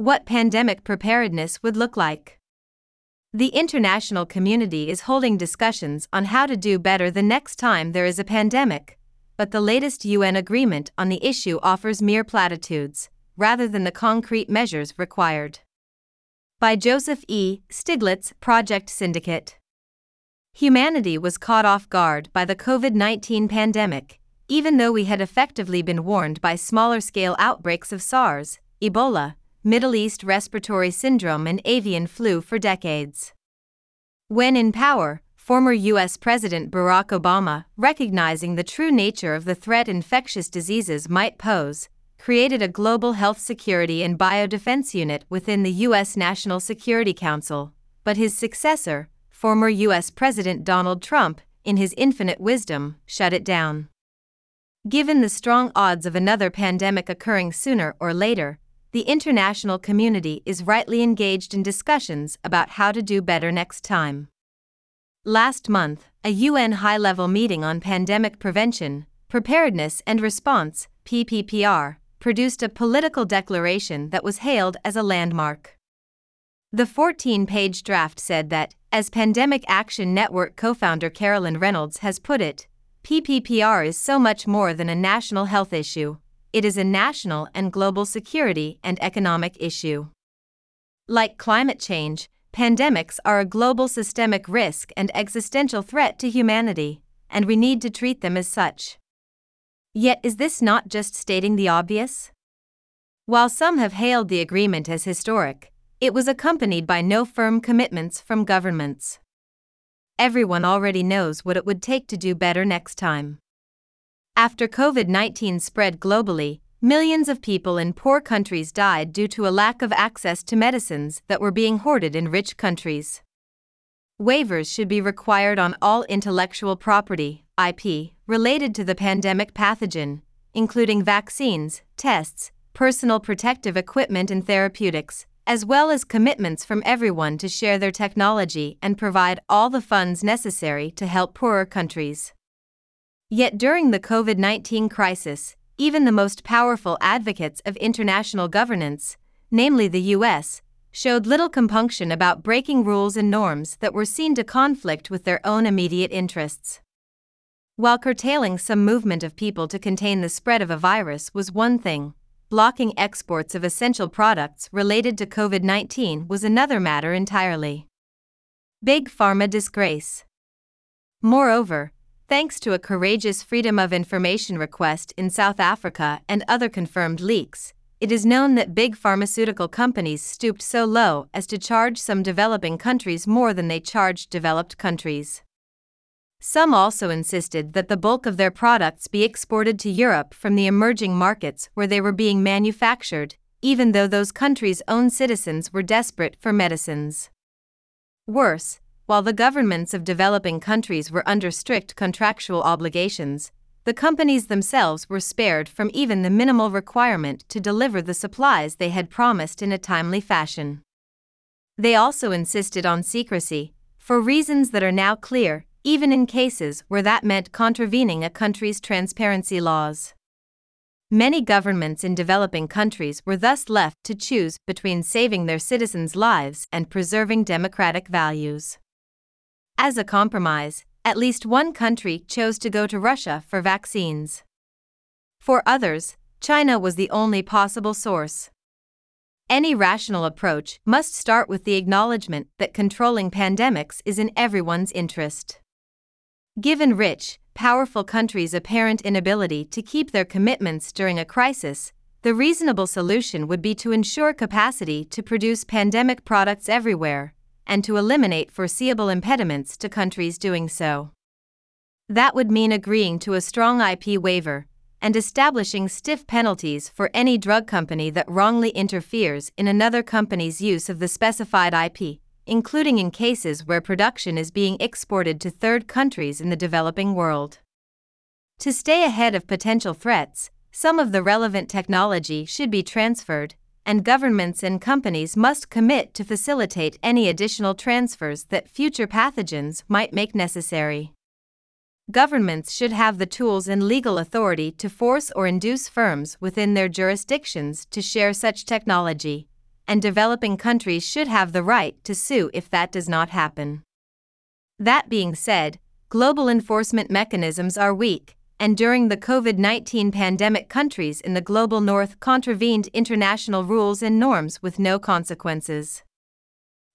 What pandemic preparedness would look like. The international community is holding discussions on how to do better the next time there is a pandemic, but the latest UN agreement on the issue offers mere platitudes, rather than the concrete measures required. By Joseph E. Stiglitz, Project Syndicate. Humanity was caught off guard by the COVID 19 pandemic, even though we had effectively been warned by smaller scale outbreaks of SARS, Ebola, Middle East respiratory syndrome, and avian flu for decades. When in power, former U.S. President Barack Obama, recognizing the true nature of the threat infectious diseases might pose, created a Global Health Security and Biodefense Unit within the U.S. National Security Council, but his successor, former U.S. President Donald Trump, in his infinite wisdom, shut it down. Given the strong odds of another pandemic occurring sooner or later, the international community is rightly engaged in discussions about how to do better next time. Last month, a UN high level meeting on pandemic prevention, preparedness and response, PPPR, produced a political declaration that was hailed as a landmark. The 14 page draft said that, as Pandemic Action Network co founder Carolyn Reynolds has put it, PPPR is so much more than a national health issue, it is a national and global security and economic issue. Like climate change, pandemics are a global systemic risk and existential threat to humanity, and we need to treat them as such. Yet, is this not just stating the obvious? While some have hailed the agreement as historic, it was accompanied by no firm commitments from governments. Everyone already knows what it would take to do better next time. After COVID 19 spread globally, millions of people in poor countries died due to a lack of access to medicines that were being hoarded in rich countries. Waivers should be required on all intellectual property, IP, related to the pandemic pathogen, including vaccines, tests, personal protective equipment, and therapeutics, as well as commitments from everyone to share their technology and provide all the funds necessary to help poorer countries. Yet during the COVID 19 crisis, even the most powerful advocates of international governance, namely the US, showed little compunction about breaking rules and norms that were seen to conflict with their own immediate interests. While curtailing some movement of people to contain the spread of a virus was one thing, blocking exports of essential products related to COVID 19 was another matter entirely. Big Pharma disgrace. Moreover, Thanks to a courageous Freedom of Information request in South Africa and other confirmed leaks, it is known that big pharmaceutical companies stooped so low as to charge some developing countries more than they charged developed countries. Some also insisted that the bulk of their products be exported to Europe from the emerging markets where they were being manufactured, even though those countries' own citizens were desperate for medicines. Worse, while the governments of developing countries were under strict contractual obligations, the companies themselves were spared from even the minimal requirement to deliver the supplies they had promised in a timely fashion. They also insisted on secrecy, for reasons that are now clear, even in cases where that meant contravening a country's transparency laws. Many governments in developing countries were thus left to choose between saving their citizens' lives and preserving democratic values. As a compromise, at least one country chose to go to Russia for vaccines. For others, China was the only possible source. Any rational approach must start with the acknowledgement that controlling pandemics is in everyone's interest. Given rich, powerful countries' apparent inability to keep their commitments during a crisis, the reasonable solution would be to ensure capacity to produce pandemic products everywhere, and to eliminate foreseeable impediments to countries doing so. That would mean agreeing to a strong IP waiver and establishing stiff penalties for any drug company that wrongly interferes in another company's use of the specified IP, including in cases where production is being exported to third countries in the developing world. To stay ahead of potential threats, some of the relevant technology should be transferred, and governments and companies must commit to facilitate any additional transfers that future pathogens might make necessary. Governments should have the tools and legal authority to force or induce firms within their jurisdictions to share such technology, and developing countries should have the right to sue if that does not happen. That being said, global enforcement mechanisms are weak, and during the COVID 19 pandemic, countries in the global north contravened international rules and norms with no consequences.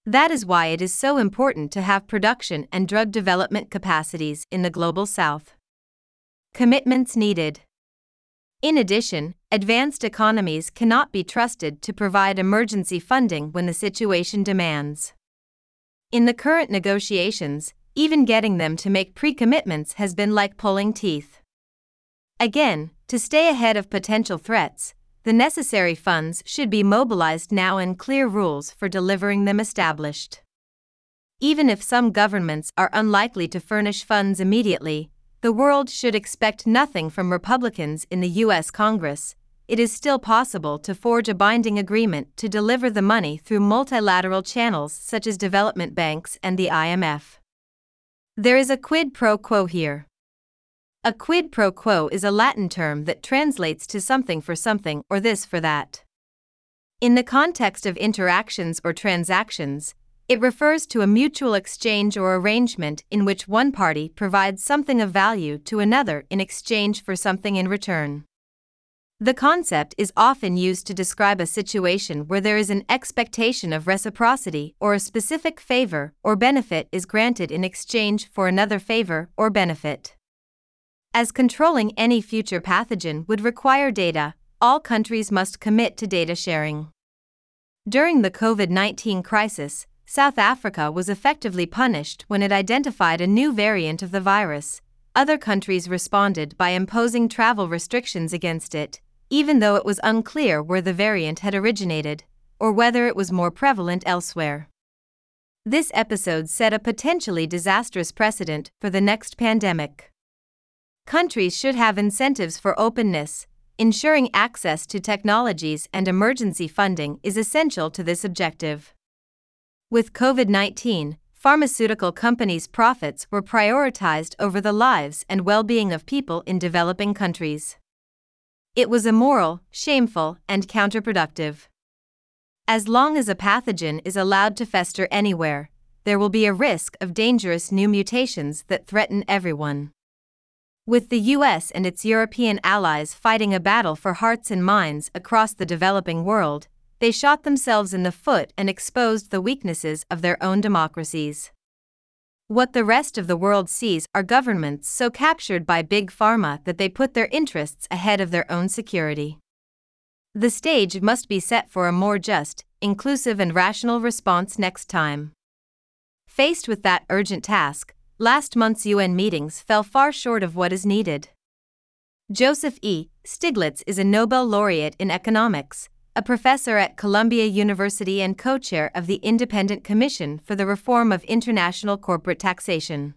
That is why it is so important to have production and drug development capacities in the global south. Commitments needed. In addition, advanced economies cannot be trusted to provide emergency funding when the situation demands. In the current negotiations, even getting them to make pre commitments has been like pulling teeth. Again, to stay ahead of potential threats, the necessary funds should be mobilized now and clear rules for delivering them established. Even if some governments are unlikely to furnish funds immediately, the world should expect nothing from Republicans in the U.S. Congress. It is still possible to forge a binding agreement to deliver the money through multilateral channels such as development banks and the IMF. There is a quid pro quo here. A quid pro quo is a Latin term that translates to something for something or this for that. In the context of interactions or transactions, it refers to a mutual exchange or arrangement in which one party provides something of value to another in exchange for something in return. The concept is often used to describe a situation where there is an expectation of reciprocity or a specific favor or benefit is granted in exchange for another favor or benefit. As controlling any future pathogen would require data, all countries must commit to data sharing. During the COVID 19 crisis, South Africa was effectively punished when it identified a new variant of the virus. Other countries responded by imposing travel restrictions against it, even though it was unclear where the variant had originated, or whether it was more prevalent elsewhere. This episode set a potentially disastrous precedent for the next pandemic. Countries should have incentives for openness. Ensuring access to technologies and emergency funding is essential to this objective. With COVID 19, pharmaceutical companies' profits were prioritized over the lives and well being of people in developing countries. It was immoral, shameful, and counterproductive. As long as a pathogen is allowed to fester anywhere, there will be a risk of dangerous new mutations that threaten everyone. With the US and its European allies fighting a battle for hearts and minds across the developing world, they shot themselves in the foot and exposed the weaknesses of their own democracies. What the rest of the world sees are governments so captured by big pharma that they put their interests ahead of their own security. The stage must be set for a more just, inclusive, and rational response next time. Faced with that urgent task, last month's UN meetings fell far short of what is needed. Joseph E. Stiglitz is a Nobel laureate in economics, a professor at Columbia University and co chair of the Independent Commission for the Reform of International Corporate Taxation.